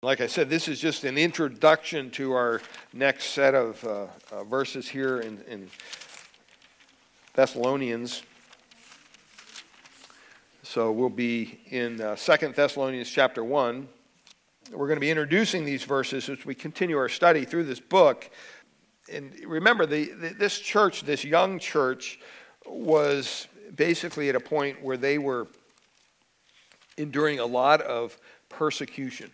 Like I said, this is just an introduction to our next set of uh, uh, verses here in, in Thessalonians. So we'll be in uh, 2 Thessalonians chapter 1. We're going to be introducing these verses as we continue our study through this book. And remember, the, the, this church, this young church, was basically at a point where they were enduring a lot of persecution.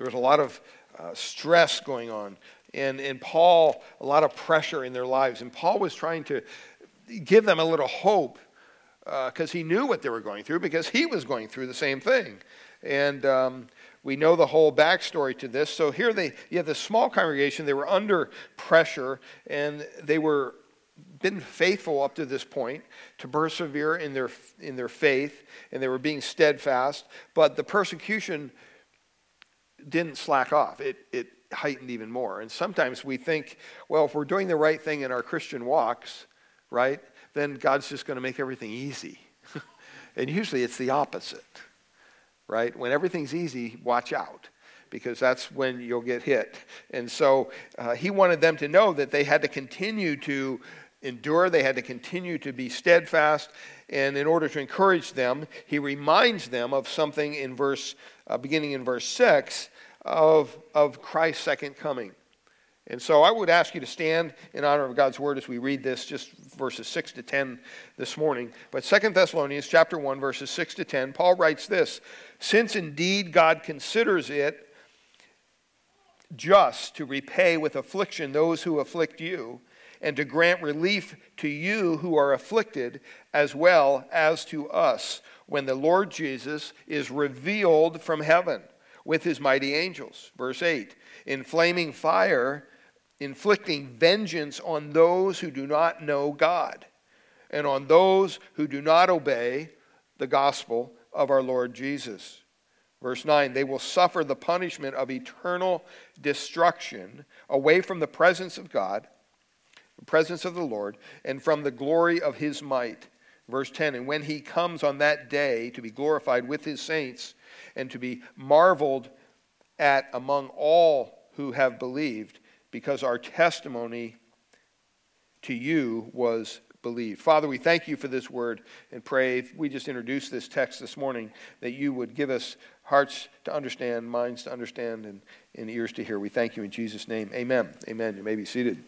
There was a lot of uh, stress going on. And, and Paul, a lot of pressure in their lives. And Paul was trying to give them a little hope because uh, he knew what they were going through because he was going through the same thing. And um, we know the whole backstory to this. So here they, you have this small congregation. They were under pressure and they were been faithful up to this point to persevere in their in their faith and they were being steadfast but the persecution didn't slack off. It, it heightened even more. And sometimes we think, well, if we're doing the right thing in our Christian walks, right, then God's just going to make everything easy. and usually it's the opposite, right? When everything's easy, watch out because that's when you'll get hit. And so uh, he wanted them to know that they had to continue to endure, they had to continue to be steadfast. And in order to encourage them, he reminds them of something in verse, uh, beginning in verse 6, of, of Christ's second coming. And so I would ask you to stand in honor of God's word as we read this, just verses 6 to 10 this morning. But Second Thessalonians chapter 1, verses 6 to 10, Paul writes this Since indeed God considers it just to repay with affliction those who afflict you, and to grant relief to you who are afflicted, as well as to us, when the Lord Jesus is revealed from heaven with his mighty angels. Verse 8 In flaming fire, inflicting vengeance on those who do not know God, and on those who do not obey the gospel of our Lord Jesus. Verse 9, they will suffer the punishment of eternal destruction away from the presence of God, presence of the Lord, and from the glory of his might. Verse 10, and when he comes on that day to be glorified with his saints, and to be marveled at among all who have believed, because our testimony to you was believed. Father, we thank you for this word and pray. We just introduced this text this morning that you would give us hearts to understand, minds to understand, and, and ears to hear. We thank you in Jesus' name. Amen. Amen. You may be seated.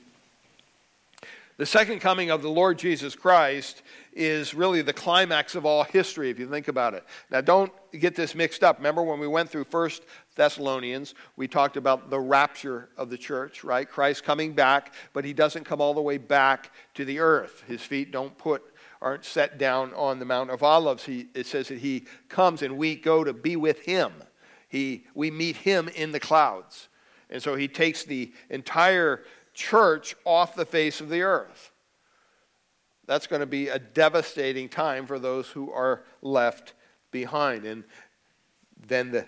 The second coming of the Lord Jesus Christ is really the climax of all history, if you think about it. Now, don't get this mixed up. Remember when we went through First Thessalonians, we talked about the rapture of the church, right? Christ coming back, but he doesn't come all the way back to the earth. His feet don't put aren't set down on the Mount of Olives. He, it says that he comes and we go to be with him. He, we meet him in the clouds. And so he takes the entire church off the face of the earth. That's going to be a devastating time for those who are left behind. And then the,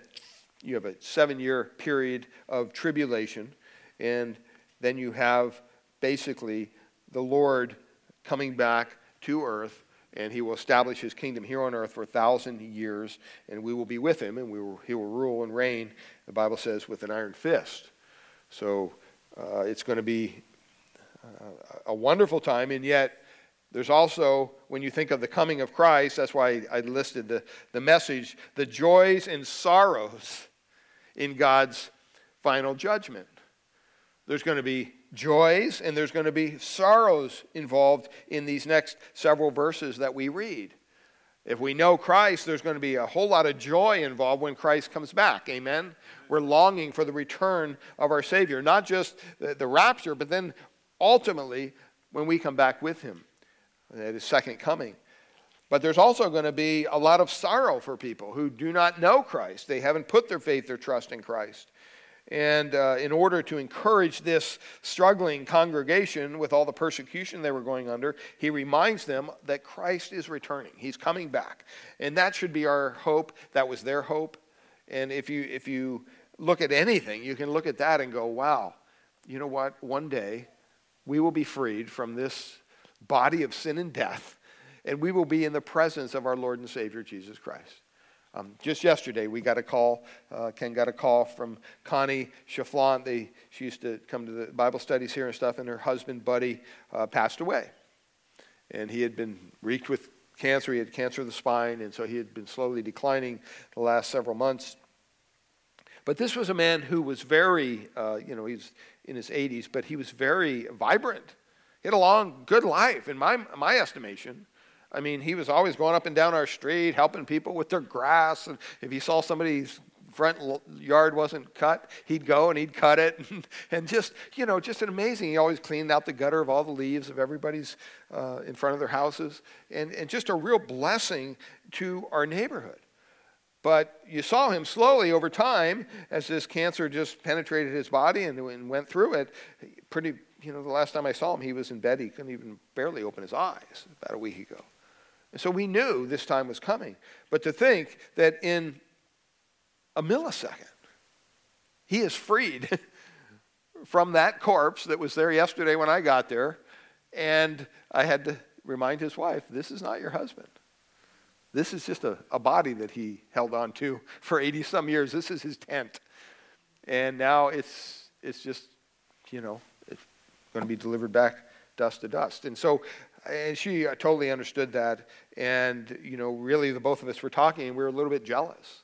you have a seven year period of tribulation, and then you have basically the Lord coming back to earth, and he will establish his kingdom here on earth for a thousand years, and we will be with him, and we will, he will rule and reign, the Bible says, with an iron fist. So uh, it's going to be uh, a wonderful time, and yet there's also, when you think of the coming of Christ, that's why I listed the, the message, the joys and sorrows in God's final judgment. There's going to be joys and there's going to be sorrows involved in these next several verses that we read. If we know Christ, there's going to be a whole lot of joy involved when Christ comes back. Amen? We're longing for the return of our Savior, not just the, the rapture, but then ultimately when we come back with Him at His second coming. But there's also going to be a lot of sorrow for people who do not know Christ. They haven't put their faith, their trust in Christ. And uh, in order to encourage this struggling congregation with all the persecution they were going under, he reminds them that Christ is returning. He's coming back. And that should be our hope. That was their hope. And if you, if you look at anything, you can look at that and go, wow, you know what? One day we will be freed from this body of sin and death, and we will be in the presence of our Lord and Savior Jesus Christ. Um, just yesterday, we got a call. Uh, Ken got a call from Connie Schaflant. They, she used to come to the Bible studies here and stuff, and her husband, Buddy, uh, passed away. And he had been wreaked with cancer. He had cancer of the spine, and so he had been slowly declining the last several months. But this was a man who was very, uh, you know, he's in his 80s, but he was very vibrant. He had a long, good life, in my, my estimation. I mean, he was always going up and down our street, helping people with their grass. And if he saw somebody's front yard wasn't cut, he'd go and he'd cut it. and just, you know, just an amazing. He always cleaned out the gutter of all the leaves of everybody's uh, in front of their houses. And, and just a real blessing to our neighborhood. But you saw him slowly over time as this cancer just penetrated his body and, and went through it. Pretty, you know, the last time I saw him, he was in bed. He couldn't even barely open his eyes about a week ago. And so we knew this time was coming. But to think that in a millisecond, he is freed from that corpse that was there yesterday when I got there. And I had to remind his wife, this is not your husband. This is just a, a body that he held on to for 80 some years. This is his tent. And now it's, it's just, you know, it's going to be delivered back dust to dust. And so and she uh, totally understood that. And, you know, really the both of us were talking and we were a little bit jealous.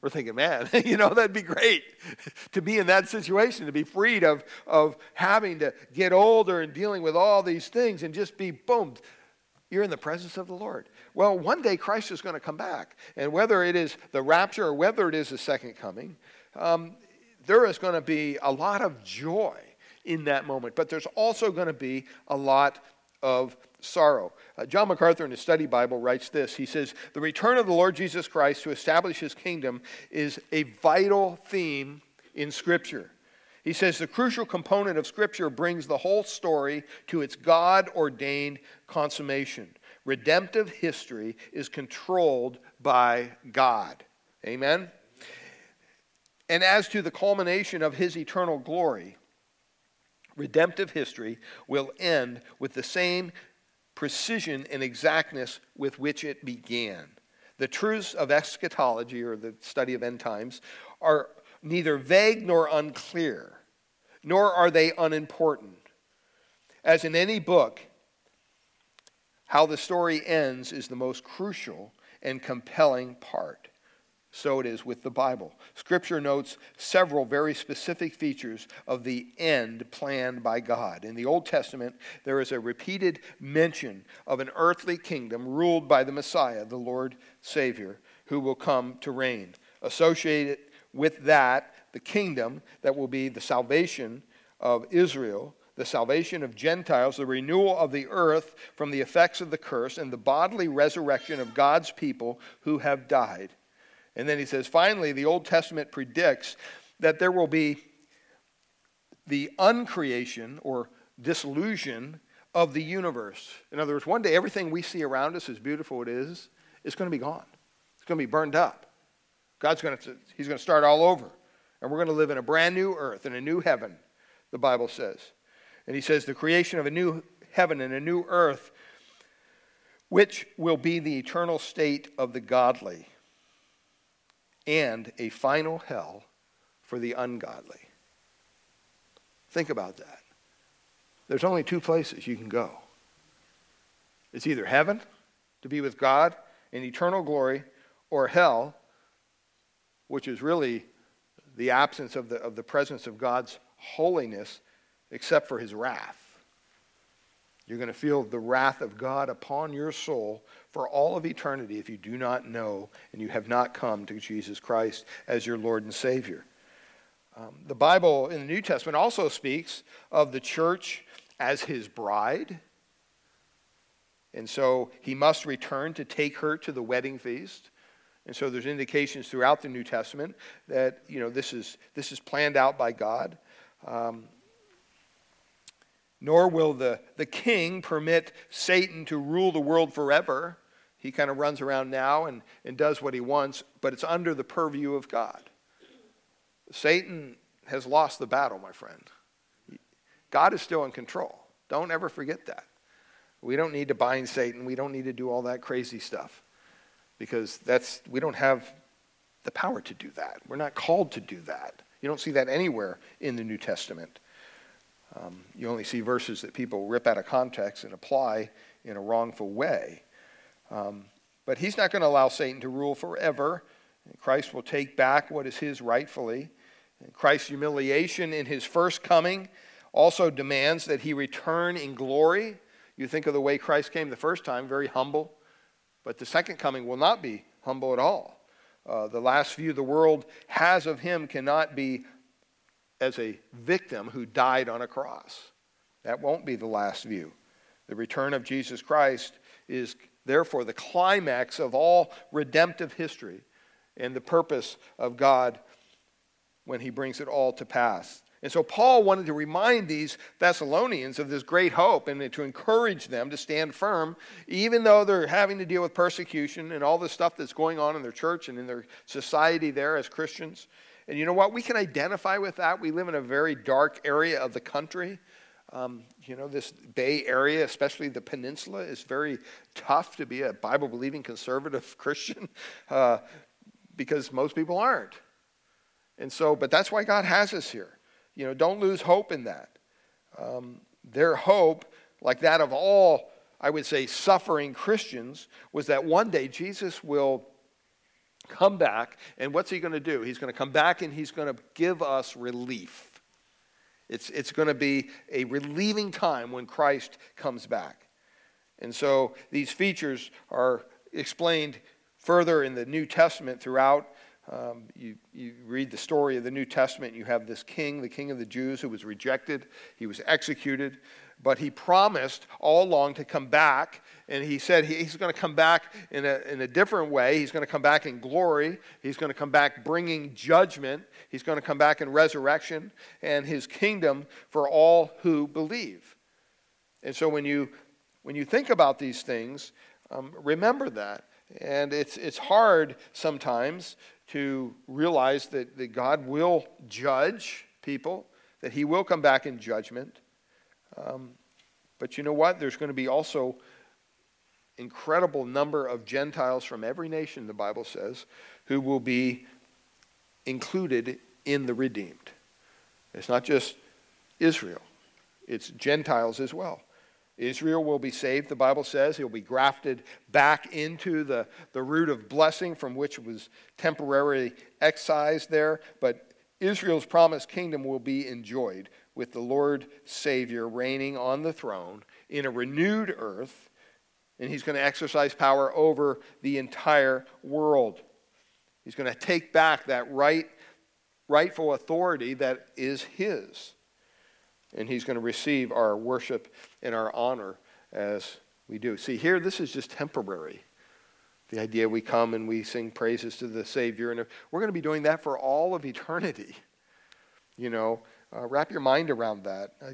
We're thinking, man, you know, that'd be great to be in that situation, to be freed of, of having to get older and dealing with all these things and just be, boom, you're in the presence of the Lord. Well, one day Christ is going to come back. And whether it is the rapture or whether it is the second coming, um, there is going to be a lot of joy in that moment. But there's also going to be a lot of sorrow. Uh, John MacArthur in his study Bible writes this He says, The return of the Lord Jesus Christ to establish his kingdom is a vital theme in Scripture. He says the crucial component of Scripture brings the whole story to its God ordained consummation. Redemptive history is controlled by God. Amen? And as to the culmination of his eternal glory, redemptive history will end with the same precision and exactness with which it began. The truths of eschatology, or the study of end times, are neither vague nor unclear, nor are they unimportant. As in any book, how the story ends is the most crucial and compelling part. So it is with the Bible. Scripture notes several very specific features of the end planned by God. In the Old Testament, there is a repeated mention of an earthly kingdom ruled by the Messiah, the Lord Savior, who will come to reign. Associated with that, the kingdom that will be the salvation of Israel, the salvation of Gentiles, the renewal of the earth from the effects of the curse, and the bodily resurrection of God's people who have died. And then he says, finally, the Old Testament predicts that there will be the uncreation or dissolution of the universe. In other words, one day everything we see around us, as beautiful it is, is going to be gone. It's going to be burned up. God's going to, he's going to start all over. And we're going to live in a brand new earth and a new heaven, the Bible says. And he says the creation of a new heaven and a new earth, which will be the eternal state of the godly and a final hell for the ungodly. Think about that. There's only two places you can go it's either heaven, to be with God in eternal glory, or hell, which is really the absence of the, of the presence of God's holiness except for his wrath. You're going to feel the wrath of God upon your soul for all of eternity if you do not know and you have not come to Jesus Christ as your Lord and Savior. Um, the Bible in the New Testament also speaks of the church as his bride. And so he must return to take her to the wedding feast. And so there's indications throughout the New Testament that you know this is this is planned out by God. Um, nor will the, the king permit Satan to rule the world forever. He kind of runs around now and, and does what he wants, but it's under the purview of God. Satan has lost the battle, my friend. God is still in control. Don't ever forget that. We don't need to bind Satan. We don't need to do all that crazy stuff because that's we don't have the power to do that. We're not called to do that. You don't see that anywhere in the New Testament. Um, you only see verses that people rip out of context and apply in a wrongful way. Um, but he's not going to allow Satan to rule forever. Christ will take back what is his rightfully. Christ's humiliation in his first coming also demands that he return in glory. You think of the way Christ came the first time, very humble, but the second coming will not be humble at all. Uh, the last view the world has of him cannot be as a victim who died on a cross. That won't be the last view. The return of Jesus Christ is therefore the climax of all redemptive history and the purpose of God when he brings it all to pass. And so Paul wanted to remind these Thessalonians of this great hope and to encourage them to stand firm, even though they're having to deal with persecution and all the stuff that's going on in their church and in their society there as Christians. And you know what? We can identify with that. We live in a very dark area of the country. Um, you know, this Bay Area, especially the peninsula, is very tough to be a Bible believing conservative Christian uh, because most people aren't. And so, but that's why God has us here. You know, don't lose hope in that. Um, their hope, like that of all, I would say, suffering Christians, was that one day Jesus will come back, and what's he going to do? He's going to come back and he's going to give us relief. It's, it's going to be a relieving time when Christ comes back. And so these features are explained further in the New Testament throughout. Um, you, you read the story of the New Testament, you have this king, the king of the Jews, who was rejected. He was executed, but he promised all along to come back. And he said he, he's going to come back in a, in a different way. He's going to come back in glory. He's going to come back bringing judgment. He's going to come back in resurrection and his kingdom for all who believe. And so when you, when you think about these things, um, remember that. And it's, it's hard sometimes to realize that, that God will judge people, that He will come back in judgment. Um, but you know what? There's going to be also incredible number of Gentiles from every nation, the Bible says, who will be included in the redeemed. It's not just Israel, it's Gentiles as well. Israel will be saved, the Bible says. He'll be grafted back into the, the root of blessing from which was temporarily excised there. But Israel's promised kingdom will be enjoyed with the Lord Savior reigning on the throne in a renewed earth, and he's going to exercise power over the entire world. He's going to take back that right, rightful authority that is his and he's going to receive our worship and our honor as we do. See, here, this is just temporary. The idea we come and we sing praises to the Savior, and we're going to be doing that for all of eternity. You know, uh, wrap your mind around that. I,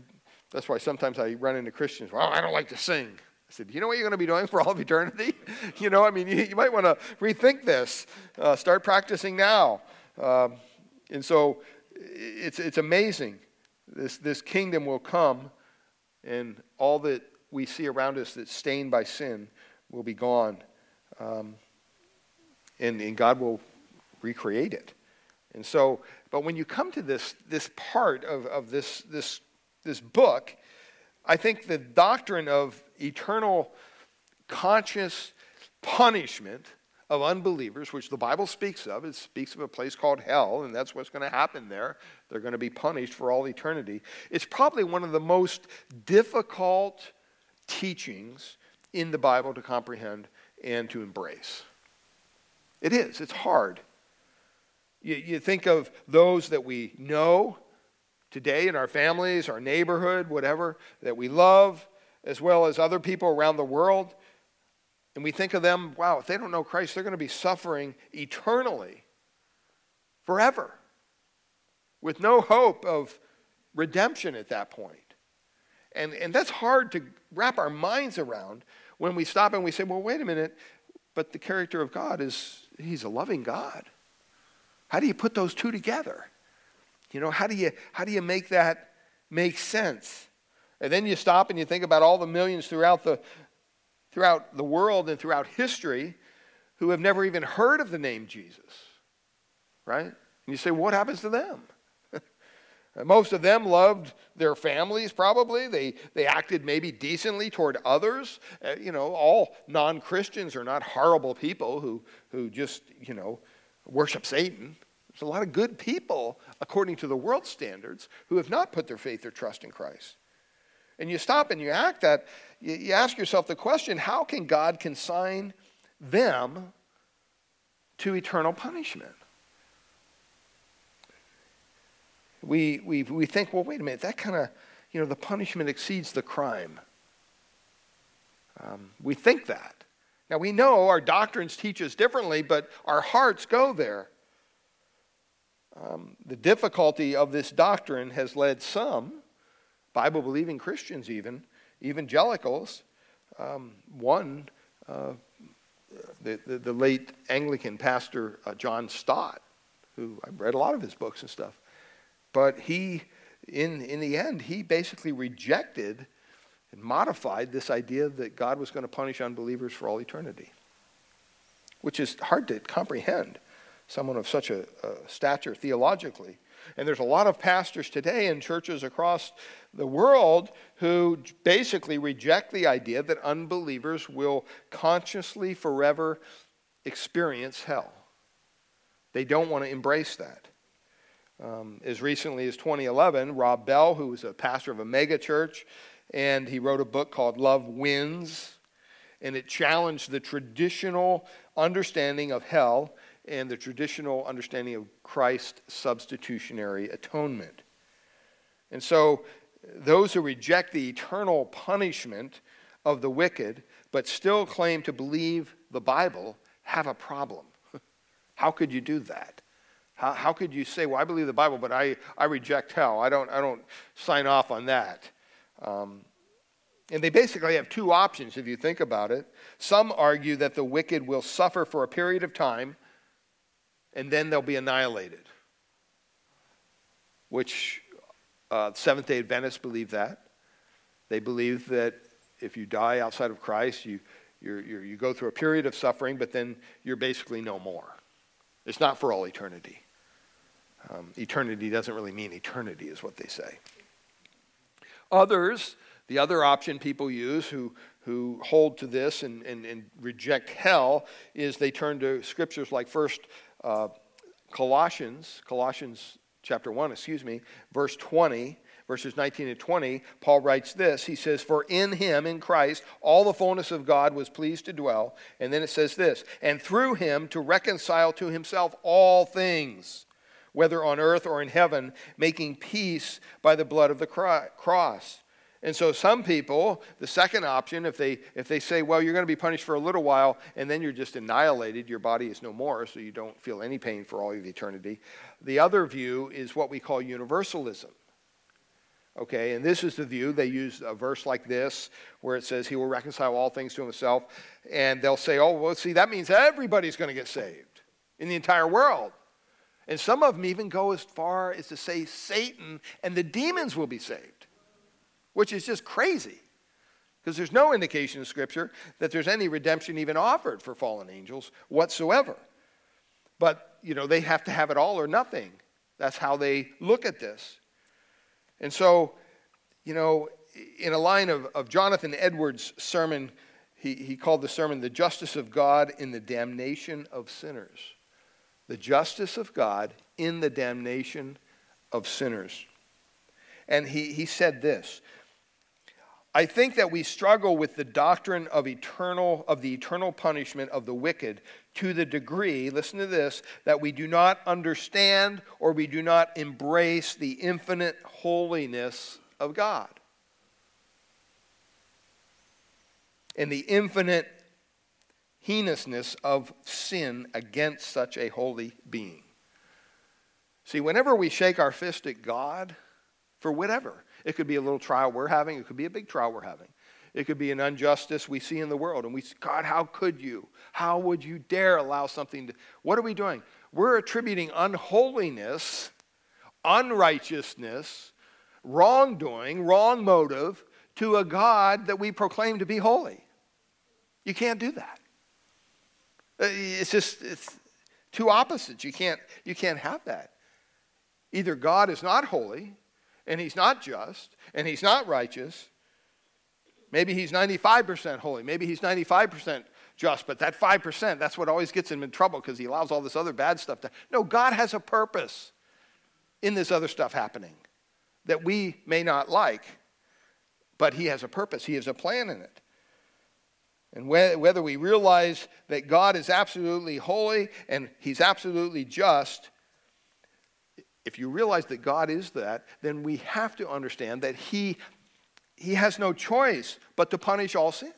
that's why sometimes I run into Christians, well, I don't like to sing. I said, you know what you're going to be doing for all of eternity? you know, I mean, you, you might want to rethink this. Uh, start practicing now. Um, and so it's, it's amazing this, this kingdom will come, and all that we see around us that's stained by sin will be gone. Um, and, and God will recreate it. And so, but when you come to this, this part of, of this, this, this book, I think the doctrine of eternal conscious punishment of unbelievers, which the Bible speaks of. It speaks of a place called hell, and that's what's going to happen there. They're going to be punished for all eternity. It's probably one of the most difficult teachings in the Bible to comprehend and to embrace. It is, it's hard. You, you think of those that we know today in our families, our neighborhood, whatever, that we love, as well as other people around the world and we think of them, wow, if they don't know Christ, they're going to be suffering eternally, forever, with no hope of redemption at that point. And, and that's hard to wrap our minds around when we stop and we say, well, wait a minute, but the character of God is, he's a loving God. How do you put those two together? You know, how do you, how do you make that make sense? And then you stop and you think about all the millions throughout the, throughout the world and throughout history who have never even heard of the name Jesus. right? And you say, what happens to them? Most of them loved their families, probably. They, they acted maybe decently toward others. Uh, you know, all non Christians are not horrible people who, who just, you know, worship Satan. There's a lot of good people, according to the world standards, who have not put their faith or trust in Christ. And you stop and you act that, you, ask yourself the question how can God consign them to eternal punishment? we, we, we think, well, wait a minute, that kind of, you know, the punishment exceeds the crime. Um, we think that. Now, we know our doctrines teach us differently, but our hearts go there. Um, the difficulty of this doctrine has led some, Bible believing Christians even, evangelicals, um, one, uh, the, the, the, late Anglican pastor uh, John Stott, who I've read a lot of his books and stuff, but he, in, in the end, he basically rejected and modified this idea that God was going to punish unbelievers for all eternity, which is hard to comprehend, someone of such a, a stature theologically. And there's a lot of pastors today in churches across the world who basically reject the idea that unbelievers will consciously forever experience hell. They don't want to embrace that. Um, as recently as 2011, Rob Bell, who was a pastor of a mega church, and he wrote a book called Love Wins, and it challenged the traditional understanding of hell and the traditional understanding of Christ's substitutionary atonement. And so, those who reject the eternal punishment of the wicked but still claim to believe the Bible have a problem. How could you do that? How, could you say, well, I believe the Bible, but I, I reject hell? I don't, I don't sign off on that. Um, and they basically have two options if you think about it. Some argue that the wicked will suffer for a period of time and then they'll be annihilated, which uh, Seventh day Adventists believe that. They believe that if you die outside of Christ, you, you you go through a period of suffering, but then you're basically no more. It's not for all eternity. Um, eternity doesn't really mean eternity, is what they say. Others, the other option people use who, who hold to this and, and, and reject hell is they turn to scriptures like first uh, Colossians, Colossians chapter 1, excuse me, verse 20, verses 19 and 20, Paul writes this. He says, For in him, in Christ, all the fullness of God was pleased to dwell. And then it says this, and through him to reconcile to himself all things whether on earth or in heaven, making peace by the blood of the cross. And so some people, the second option, if they if they say, well, you're going to be punished for a little while and then you're just annihilated, your body is no more, so you don't feel any pain for all of eternity. The other view is what we call universalism. Okay, and this is the view. They use a verse like this where it says, He will reconcile all things to Himself. And they'll say, Oh, well, see, that means everybody's going to get saved in the entire world. And some of them even go as far as to say Satan and the demons will be saved, which is just crazy. Because there's no indication in Scripture that there's any redemption even offered for fallen angels whatsoever. But, you know, they have to have it all or nothing. That's how they look at this. And so, you know, in a line of, of Jonathan Edwards' sermon, he, he called the sermon The Justice of God in the Damnation of Sinners the justice of God in the damnation of sinners. And he, he said this I think that we struggle with the doctrine of eternal of the eternal punishment of the wicked to the degree, listen to this, that we do not understand or we do not embrace the infinite holiness of God. And the infinite heinousness of sin against such a holy being. See, whenever we shake our fist at God for whatever, it could be a little trial we're having, it could be a big trial we're having. It could be an injustice we see in the world, and we say, God, how could you? How would you dare allow something to. What are we doing? We're attributing unholiness, unrighteousness, wrongdoing, wrong motive to a God that we proclaim to be holy. You can't do that. Uh, it's just, it's, two opposites. You can't, you can't have that. Either God is not holy, and he's not just, and he's not righteous. Maybe he's 95% holy. Maybe he's 95% just, but that 5%, that's what always gets him in trouble because he allows all this other bad stuff to. No, God has a purpose in this other stuff happening that we may not like, but he has a purpose, he has a plan in it. And whether we realize that God is absolutely holy and he's absolutely just, if you realize that God is that, then we have to understand that he, he has no choice but to punish all sin.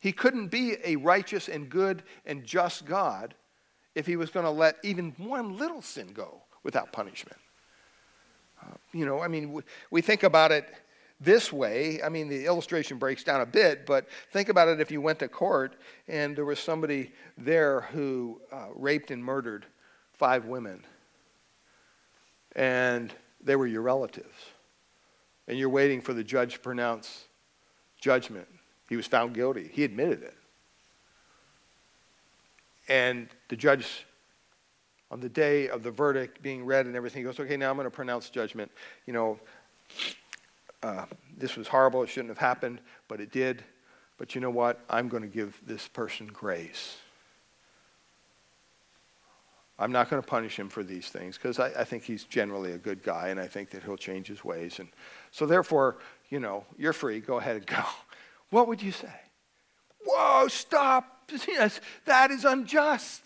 He couldn't be a righteous and good and just God if he was going to let even one little sin go without punishment. Uh, you know, I mean, we, we think about it this way. I mean, the illustration breaks down a bit, but think about it if you went to court and there was somebody there who uh, raped and murdered five women, and they were your relatives, and you're waiting for the judge to pronounce judgment. He was found guilty. He admitted it. And the judge, on the day of the verdict being read and everything, he goes, Okay, now I'm going to pronounce judgment. You know, uh, this was horrible. It shouldn't have happened, but it did. But you know what? I'm going to give this person grace. I'm not going to punish him for these things because I, I, think he's generally a good guy and I think that he'll change his ways. And so, therefore, you know, you're free. Go ahead and go what would you say? Whoa, stop. Yes, that is unjust.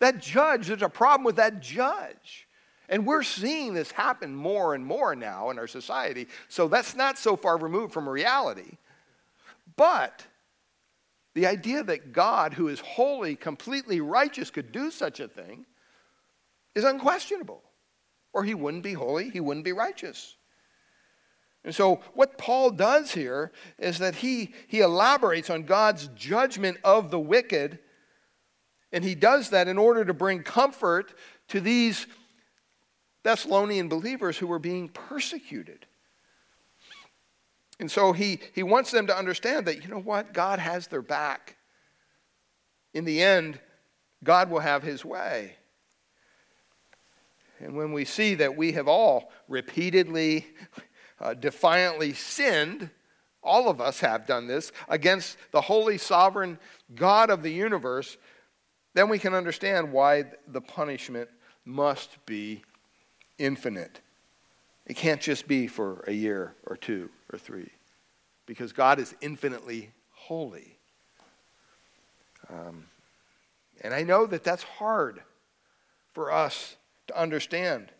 That judge, there's a problem with that judge. And we're seeing this happen more and more now in our society. So that's not so far removed from reality. But the idea that God, who is holy, completely righteous, could do such a thing is unquestionable. Or he wouldn't be holy, he wouldn't be righteous. And so, what Paul does here is that he, he elaborates on God's judgment of the wicked, and he does that in order to bring comfort to these Thessalonian believers who were being persecuted. And so, he, he wants them to understand that, you know what, God has their back. In the end, God will have his way. And when we see that we have all repeatedly uh, defiantly sinned, all of us have done this, against the holy, sovereign God of the universe, then we can understand why the punishment must be infinite. It can't just be for a year or two or three, because God is infinitely holy. Um, and I know that that's hard for us to understand.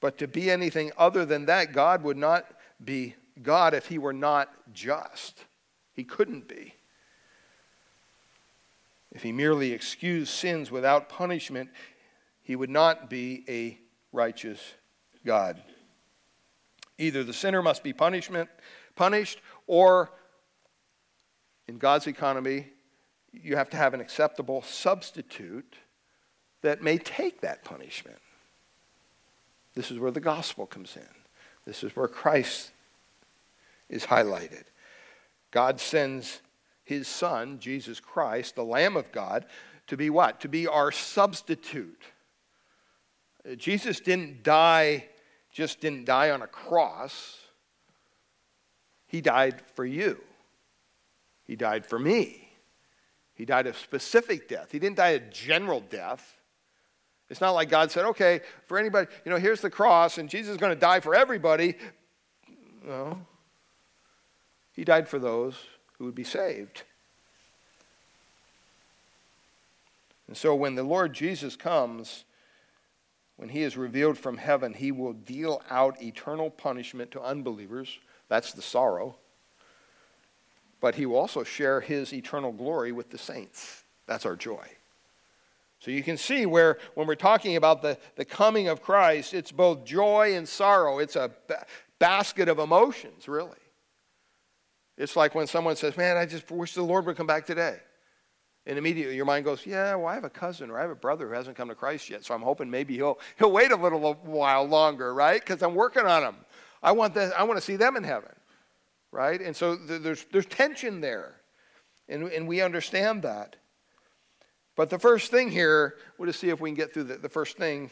But to be anything other than that, God would not be God if he were not just. He couldn't be. If he merely excused sins without punishment, he would not be a righteous God. Either the sinner must be punishment, punished, or in God's economy, you have to have an acceptable substitute that may take that punishment. This is where the gospel comes in. This is where Christ is highlighted. God sends his son, Jesus Christ, the Lamb of God, to be what? To be our substitute. Jesus didn't die, just didn't die on a cross. He died for you. He died for me. He died a specific death. He didn't die a general death. It's not like God said, okay, for anybody, you know, here's the cross and Jesus is going to die for everybody. No. He died for those who would be saved. And so when the Lord Jesus comes, when he is revealed from heaven, he will deal out eternal punishment to unbelievers. That's the sorrow. But he will also share his eternal glory with the saints. That's our joy. So you can see where, when we're talking about the, the coming of Christ, it's both joy and sorrow. It's a ba- basket of emotions, really. It's like when someone says, Man, I just wish the Lord would come back today. And immediately your mind goes, Yeah, well, I have a cousin or I have a brother who hasn't come to Christ yet, so I'm hoping maybe he'll, he'll wait a little while longer, right? Because I'm working on him. I want, this, I want to see them in heaven, right? And so there's, there's tension there. And, and we understand that. But the first thing here, we'll just see if we can get through the, the first thing.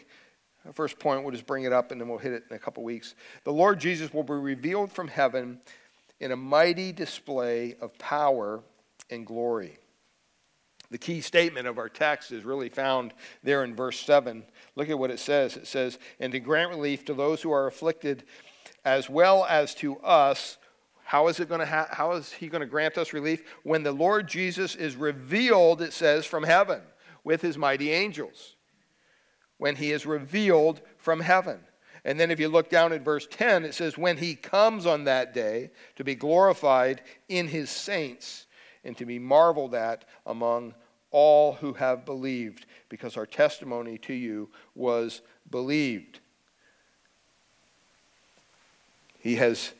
The first point, we'll just bring it up and then we'll hit it in a couple weeks. The Lord Jesus will be revealed from heaven in a mighty display of power and glory. The key statement of our text is really found there in verse 7. Look at what it says. It says, And to grant relief to those who are afflicted, as well as to us how is, it going to ha- how is he going to grant us relief? When the Lord Jesus is revealed, it says, from heaven with his mighty angels. When he is revealed from heaven. And then if you look down at verse 10, it says, When he comes on that day to be glorified in his saints and to be marveled at among all who have believed, because our testimony to you was believed. He has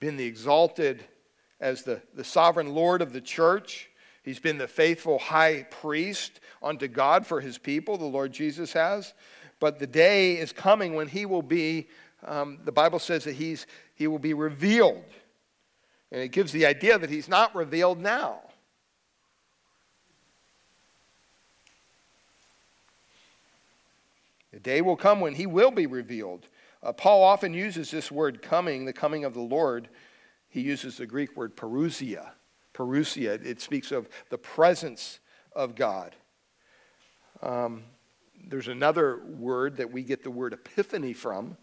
been the exalted as the, the sovereign Lord of the church. He's been the faithful high priest unto God for his people, the Lord Jesus has. But the day is coming when he will be, um, the Bible says that he's, he will be revealed. And it gives the idea that he's not revealed now. The day will come when he will be revealed. Uh, Paul often uses this word coming, the coming of the Lord. He uses the Greek word parousia. Parousia, it speaks of the presence of God. Um, there's another word that we get the word epiphany from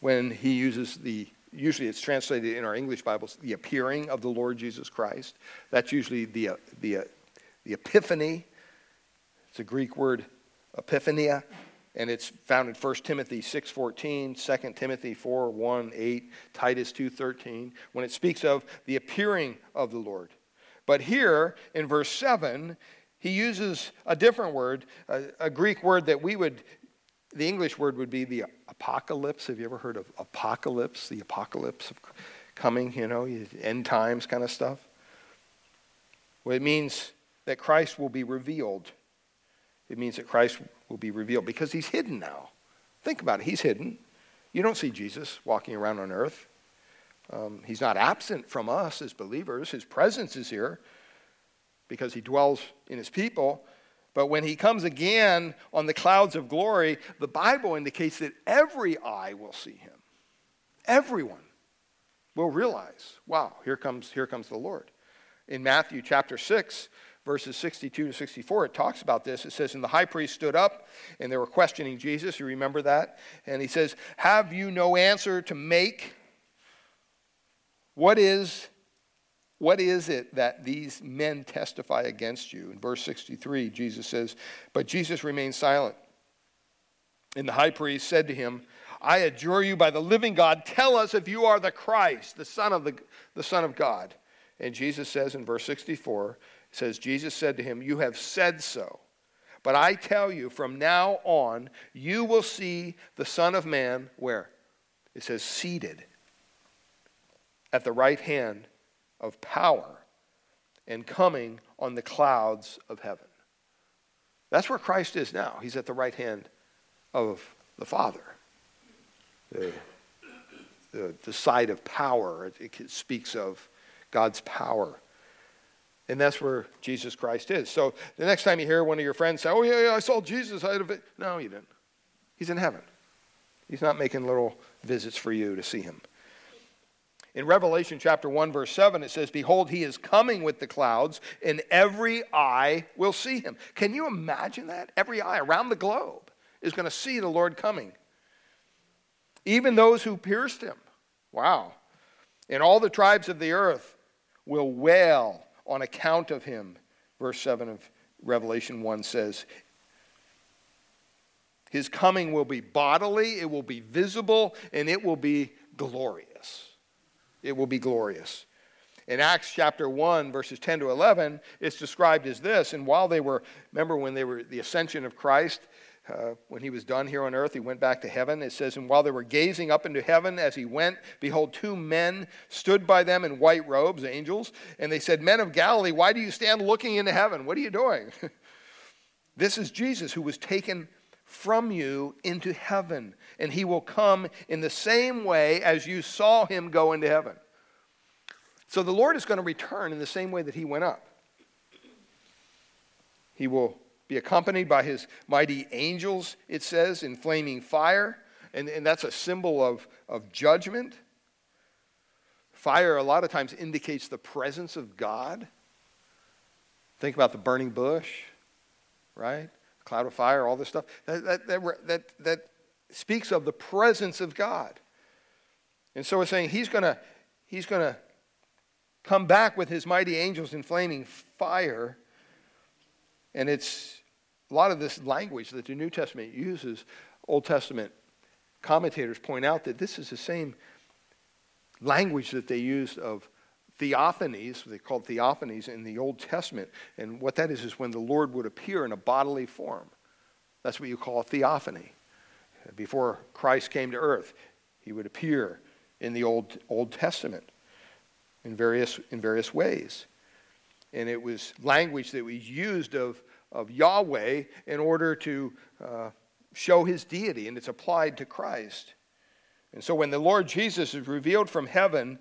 when he uses the usually it's translated in our english bibles the appearing of the lord jesus christ that's usually the, uh, the, uh, the epiphany it's a greek word epiphania and it's found in 1 Timothy 6:14, 2 Timothy 4, 1, 8, Titus 2:13, when it speaks of the appearing of the Lord. But here in verse 7, he uses a different word, a, a Greek word that we would the English word would be the apocalypse. Have you ever heard of apocalypse? The apocalypse of coming, you know, end times kind of stuff. Well, it means that Christ will be revealed. It means that Christ will be revealed because he's hidden now. Think about it. He's hidden. You don't see Jesus walking around on earth. Um, he's not absent from us as believers. His presence is here because he dwells in his people. But when he comes again on the clouds of glory, the Bible indicates that every eye will see him. Everyone will realize, wow, here comes, here comes the Lord. In Matthew chapter 6, verses 62 to 64, it talks about this. It says, And the high priest stood up, and they were questioning Jesus. You remember that? And he says, Have you no answer to make? What is, what is it that these men testify against you? In verse 63, Jesus says, But Jesus remained silent. And the high priest said to him, I adjure you by the living God, tell us if you are the Christ, the Son of, the, the Son of God. And Jesus says in verse 64, says, Jesus said to him, You have said so. But I tell you, from now on, you will see the Son of Man where? It says, seated at the right hand of power and coming on the clouds of heaven. That's where Christ is now. He's at the right hand of the Father. The, the, the side of power, it, it speaks of God's power. And that's where Jesus Christ is. So the next time you hear one of your friends say, Oh, yeah, yeah I saw Jesus out of it. No, you didn't. He's in heaven. He's not making little visits for you to see him. In Revelation chapter 1, verse 7, it says, Behold, he is coming with the clouds, and every eye will see him. Can you imagine that? Every eye around the globe is going to see the Lord coming. Even those who pierced him. Wow. And all the tribes of the earth will wail on account of him. Verse 7 of Revelation 1 says, His coming will be bodily, it will be visible, and it will be glorious. It will be glorious. In Acts chapter 1, verses 10 to 11, it's described as this. And while they were, remember when they were the ascension of Christ, uh, when he was done here on earth, he went back to heaven. It says, And while they were gazing up into heaven as he went, behold, two men stood by them in white robes, angels. And they said, Men of Galilee, why do you stand looking into heaven? What are you doing? this is Jesus who was taken from you into heaven, and he will come in the same way as you saw him go into heaven. So the Lord is going to return in the same way that he went up. He will be accompanied by his mighty angels, it says, in flaming fire. And, and that's a symbol of, of judgment. Fire, a lot of times, indicates the presence of God. Think about the burning bush, right? Cloud of fire, all this stuff. That, that, that, that, that speaks of the presence of God. And so it's saying he's going to he's going to come back with his mighty angels in flaming fire. And it's a lot of this language that the New Testament uses, Old Testament commentators point out that this is the same language that they used of theophanies, they called theophanies in the Old Testament. And what that is, is when the Lord would appear in a bodily form. That's what you call a theophany. Before Christ came to earth, he would appear in the Old, Old Testament in various, in various ways. And it was language that was used of, of Yahweh in order to uh, show his deity, and it's applied to Christ. And so when the Lord Jesus is revealed from heaven,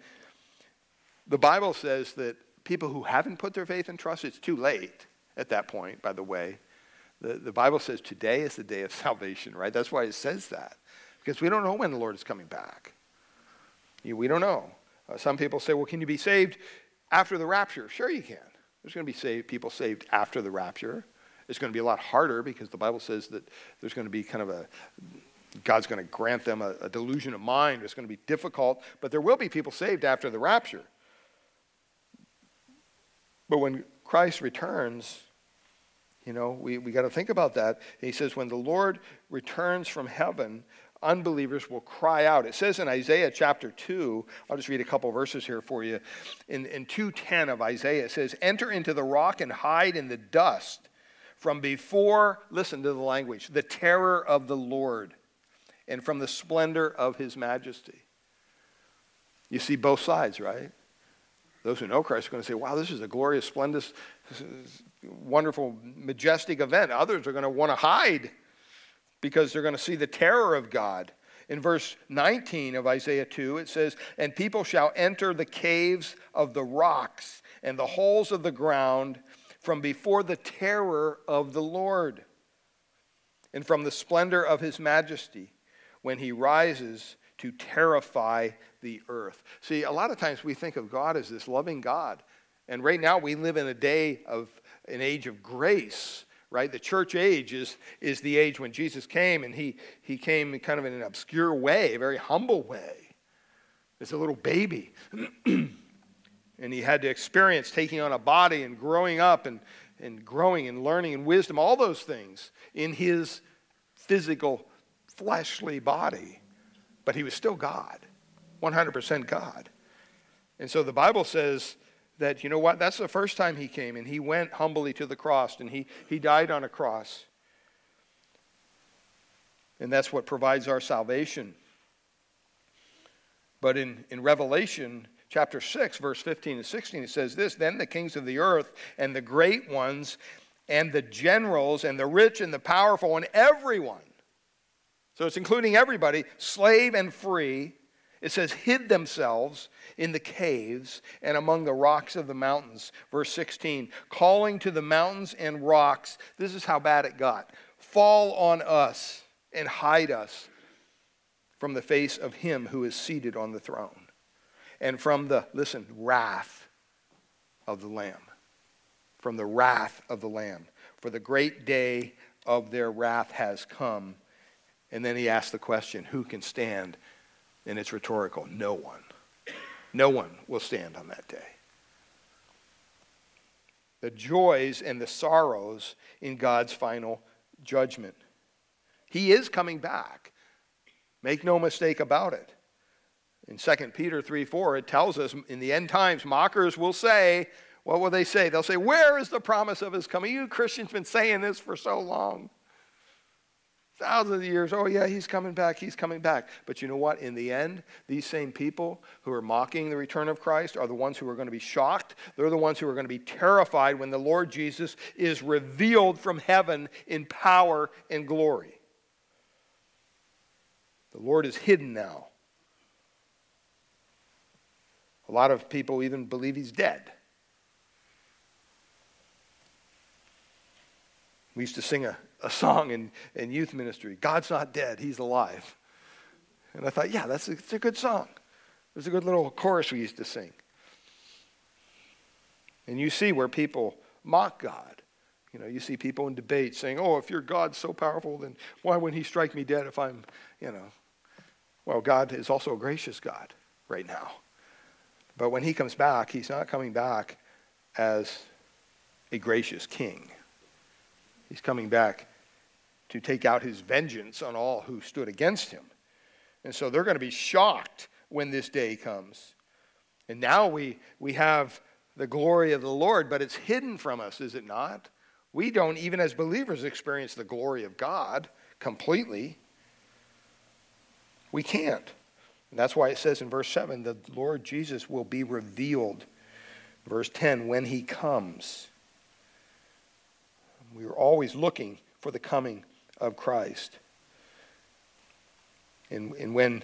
the Bible says that people who haven't put their faith and trust, it's too late at that point, by the way. The, the Bible says today is the day of salvation, right? That's why it says that. Because we don't know when the Lord is coming back. We don't know. Uh, some people say, well, can you be saved after the rapture? Sure, you can. There's going to be saved, people saved after the rapture. It's going to be a lot harder because the Bible says that there's going to be kind of a, God's going to grant them a, a delusion of mind. It's going to be difficult, but there will be people saved after the rapture. But when Christ returns, you know, we, we got to think about that. He says, when the Lord returns from heaven, unbelievers will cry out. It says in Isaiah chapter 2, I'll just read a couple verses here for you. In, in 2.10 of Isaiah, it says, Enter into the rock and hide in the dust from before, listen to the language, the terror of the Lord and from the splendor of his majesty. You see both sides, right? Those who know Christ are going to say, wow, this is a glorious, splendid, wonderful, majestic event. Others are going to want to hide because they're going to see the terror of God. In verse 19 of Isaiah 2, it says, And people shall enter the caves of the rocks and the holes of the ground from before the terror of the Lord and from the splendor of his majesty when he rises to terrify the earth. See, a lot of times we think of God as this loving God. And right now we live in a day of an age of grace, right? The church age is, is the age when Jesus came, and he, he came kind of in an obscure way, a very humble way. As a little baby. and he had to experience taking on a body and growing up and, and growing and learning and wisdom, all those things in his physical, fleshly body. But he was still God, 100% God. And so the Bible says that, you know what, that's the first time he came, and he went humbly to the cross, and he, he died on a cross. And that's what provides our salvation. But in, in Revelation chapter 6, verse 15 and 16, it says this Then the kings of the earth and the great ones and the generals and the rich and the powerful and everyone, so it's including everybody, slave and free, it says, hid themselves in the caves and among the rocks of the mountains. Verse 16, calling to the mountains and rocks, this is how bad it got fall on us and hide us from the face of him who is seated on the throne and from the, listen, wrath of the Lamb. From the wrath of the Lamb. For the great day of their wrath has come. And then he asks the question who can stand and it's rhetorical no one. No one will stand on that day. The joys and the sorrows in God's final judgment. He is coming back. Make no mistake about it. In 2 Peter 3 4, it tells us in the end times, mockers will say, What will they say? They'll say, Where is the promise of his coming? You Christians have been saying this for so long thousands of years, oh yeah, he's coming back, he's coming back. But you know what? In the end, these same people who are mocking the return of Christ are the ones who are going to be shocked. They're the ones who are going to be terrified when the Lord Jesus is revealed from heaven in power and glory. The Lord is hidden now. A lot of people even believe he's dead. We used to sing a, a song in, in youth ministry God's not dead, He's alive. And I thought, yeah, that's a, it's a good song. It was a good little chorus we used to sing. And you see where people mock God. You know, you see people in debate saying, oh, if your God's so powerful, then why wouldn't he strike me dead if I'm, you know. Well, God is also a gracious God right now. But when he comes back, he's not coming back as a gracious king. He's coming back to take out his vengeance on all who stood against him. And so they're going to be shocked when this day comes. And now we, we have the glory of the Lord, but it's hidden from us, is it not? We don't, even as believers, experience the glory of God completely. We can't. And that's why it says in verse 7 the Lord Jesus will be revealed. Verse 10 when he comes. We are always looking for the coming of Christ. And, and when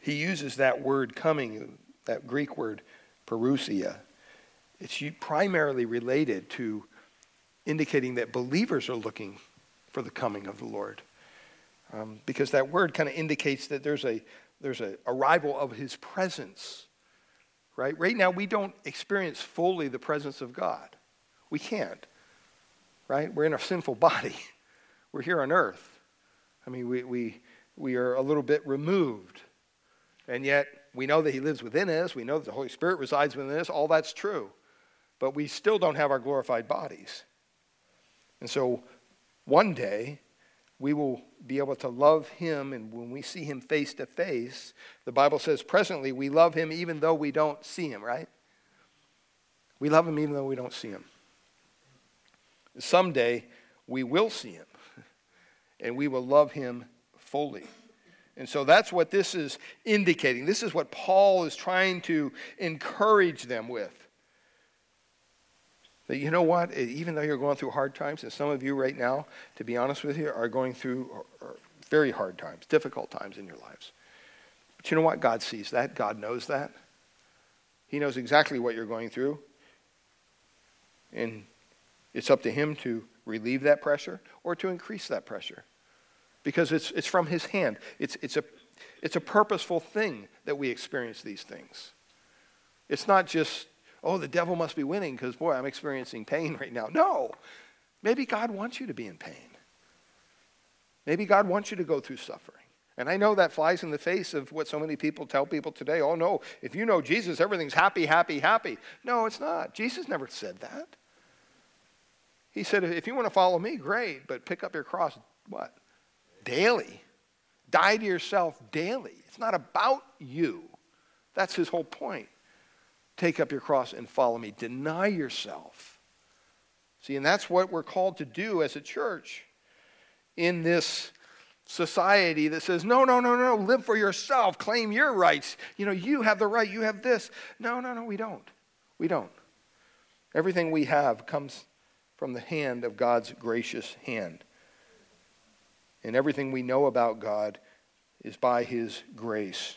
he uses that word coming, that Greek word parousia, it's primarily related to indicating that believers are looking for the coming of the Lord. Um, because that word kind of indicates that there's a there's a arrival of his presence right? Right now we don't experience fully the presence of god. We can't right? We're in a sinful body. We're here on earth. I mean we, we, we are a little bit removed. And yet we know that he lives within us. We know that the holy spirit resides within us. All that's true. But we still don't have our glorified bodies. And so one day we will be able to love him. And when we see him face to face, the Bible says presently we love him even though we don't see him, right? We love him even though we don't see him. Someday we will see him and we will love him fully. And so that's what this is indicating. This is what Paul is trying to encourage them with. That you know what? Even though you're going through hard times, and some of you right now, to be honest with you, are going through very hard times, difficult times in your lives. But you know what? God sees that. God knows that. He knows exactly what you're going through. And it's up to Him to relieve that pressure or to increase that pressure. Because it's, it's from His hand. It's, it's, a, it's a purposeful thing that we experience these things. It's not just oh, the devil must be winning because, boy, I'm experiencing pain right now. No. Maybe God wants you to be in pain. Maybe God wants you to go through suffering. And I know that flies in the face of what so many people tell people today. Oh, no, if you know Jesus, everything's happy, happy, happy. No, it's not. Jesus never said that. He said, if you want to follow me, great, but pick up your cross, what? Daily. Die to yourself daily. It's not about you. That's his whole point. Take up your cross and follow me. Deny yourself. See, and that's what we're called to do as a church in this society that says, no, no, no, no, live for yourself, claim your rights. You know, you have the right, you have this. No, no, no, we don't. We don't. Everything we have comes from the hand of God's gracious hand. And everything we know about God is by His grace.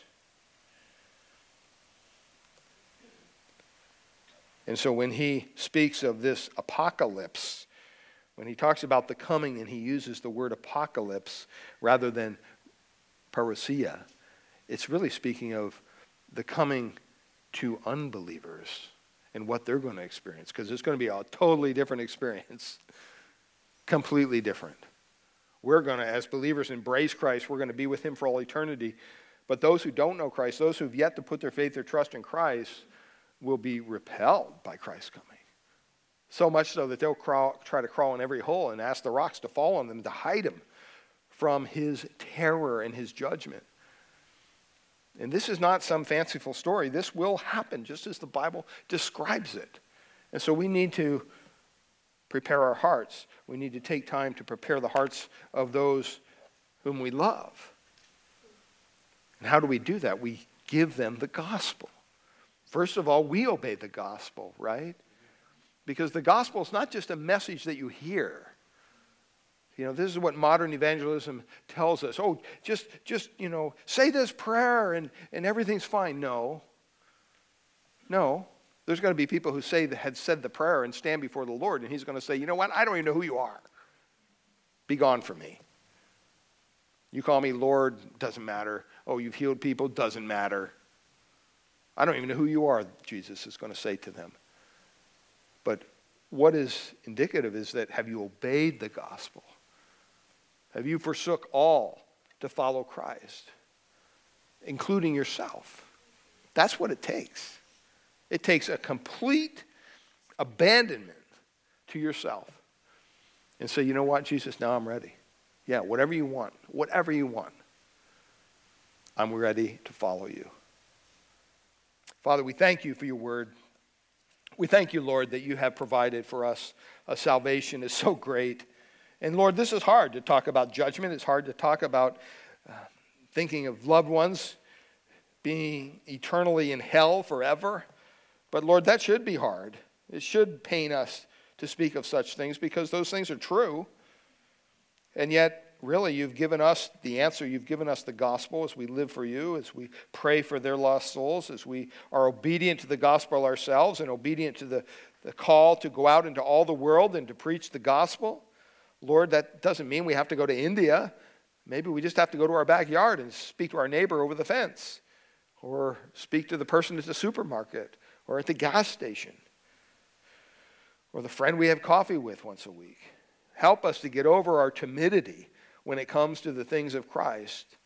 And so when he speaks of this apocalypse, when he talks about the coming and he uses the word apocalypse rather than parousia, it's really speaking of the coming to unbelievers and what they're going to experience because it's going to be a totally different experience. Completely different. We're going to, as believers, embrace Christ. We're going to be with him for all eternity. But those who don't know Christ, those who've yet to put their faith or trust in Christ, will be repelled by Christ's coming. So much so that they'll crawl, try to crawl in every hole and ask the rocks to fall on them to hide them from his terror and his judgment. And this is not some fanciful story. This will happen just as the Bible describes it. And so we need to prepare our hearts. We need to take time to prepare the hearts of those whom we love. And how do we do that? We give them the gospel. First of all, we obey the gospel, right? Because the gospel is not just a message that you hear. You know, this is what modern evangelism tells us. Oh, just, just you know, say this prayer and, and everything's fine. No. No. There's going to be people who say had said the prayer and stand before the Lord, and he's going to say, you know what? I don't even know who you are. Be gone from me. You call me Lord, doesn't matter. Oh, you've healed people, doesn't matter. I don't even know who you are, Jesus is going to say to them. But what is indicative is that have you obeyed the gospel? Have you forsook all to follow Christ, including yourself? That's what it takes. It takes a complete abandonment to yourself and say, you know what, Jesus, now I'm ready. Yeah, whatever you want, whatever you want, I'm ready to follow you. Father, we thank you for your word. We thank you, Lord, that you have provided for us a salvation is so great. And Lord, this is hard to talk about judgment. It's hard to talk about uh, thinking of loved ones being eternally in hell forever. But Lord, that should be hard. It should pain us to speak of such things because those things are true. And yet, really, you've given us the answer. You've given us the gospel as we live for you, as we pray for their lost souls, as we are obedient to the gospel ourselves and obedient to the, the call to go out into all the world and to preach the gospel. Lord, that doesn't mean we have to go to India. Maybe we just have to go to our backyard and speak to our neighbor over the fence, or speak to the person at the supermarket, or at the gas station, or the friend we have coffee with once a week. Help us to get over our timidity when it comes to the things of Christ.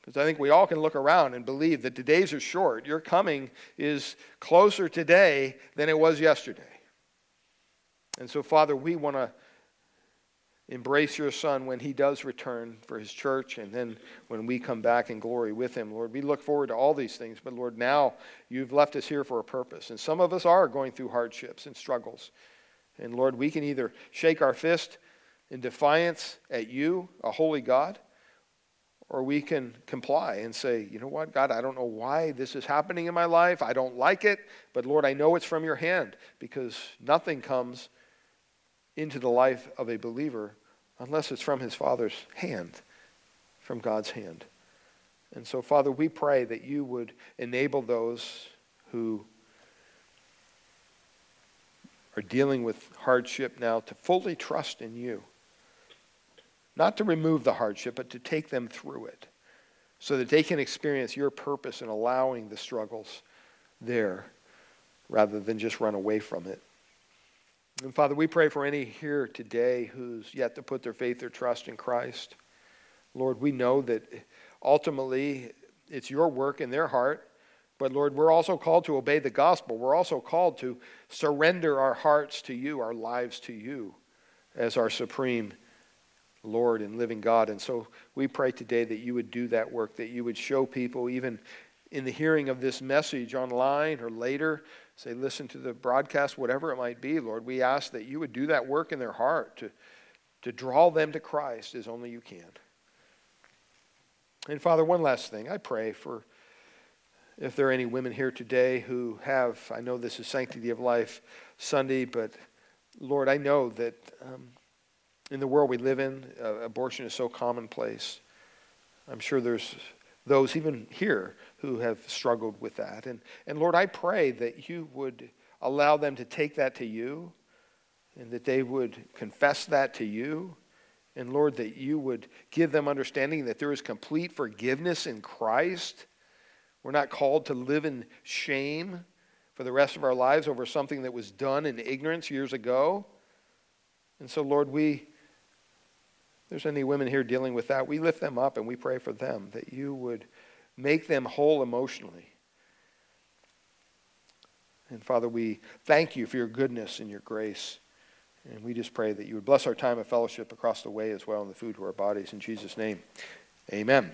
Because I think we all can look around and believe that the days are short. Your coming is closer today than it was yesterday. And so, Father, we want to embrace your Son when he does return for his church and then when we come back in glory with him. Lord, we look forward to all these things, but Lord, now you've left us here for a purpose. And some of us are going through hardships and struggles. And Lord, we can either shake our fist in defiance at you, a holy God, or we can comply and say, you know what, God, I don't know why this is happening in my life. I don't like it, but Lord, I know it's from your hand because nothing comes into the life of a believer unless it's from his Father's hand, from God's hand. And so, Father, we pray that you would enable those who are dealing with hardship now to fully trust in you. Not to remove the hardship, but to take them through it so that they can experience your purpose in allowing the struggles there rather than just run away from it. And Father, we pray for any here today who's yet to put their faith or trust in Christ. Lord, we know that ultimately it's your work in their heart. But Lord, we're also called to obey the gospel. We're also called to surrender our hearts to you, our lives to you, as our supreme Lord and living God. And so we pray today that you would do that work, that you would show people, even in the hearing of this message online or later, say, listen to the broadcast, whatever it might be, Lord. We ask that you would do that work in their heart to, to draw them to Christ as only you can. And Father, one last thing. I pray for if there are any women here today who have, I know this is Sanctity of Life Sunday, but Lord, I know that um, in the world we live in, uh, abortion is so commonplace. I'm sure there's those even here who have struggled with that. And, and Lord, I pray that you would allow them to take that to you and that they would confess that to you. And Lord, that you would give them understanding that there is complete forgiveness in Christ. We're not called to live in shame for the rest of our lives over something that was done in ignorance years ago. And so, Lord, we there's any women here dealing with that, we lift them up and we pray for them that you would make them whole emotionally. And Father, we thank you for your goodness and your grace. And we just pray that you would bless our time of fellowship across the way as well and the food to our bodies. In Jesus' name, amen.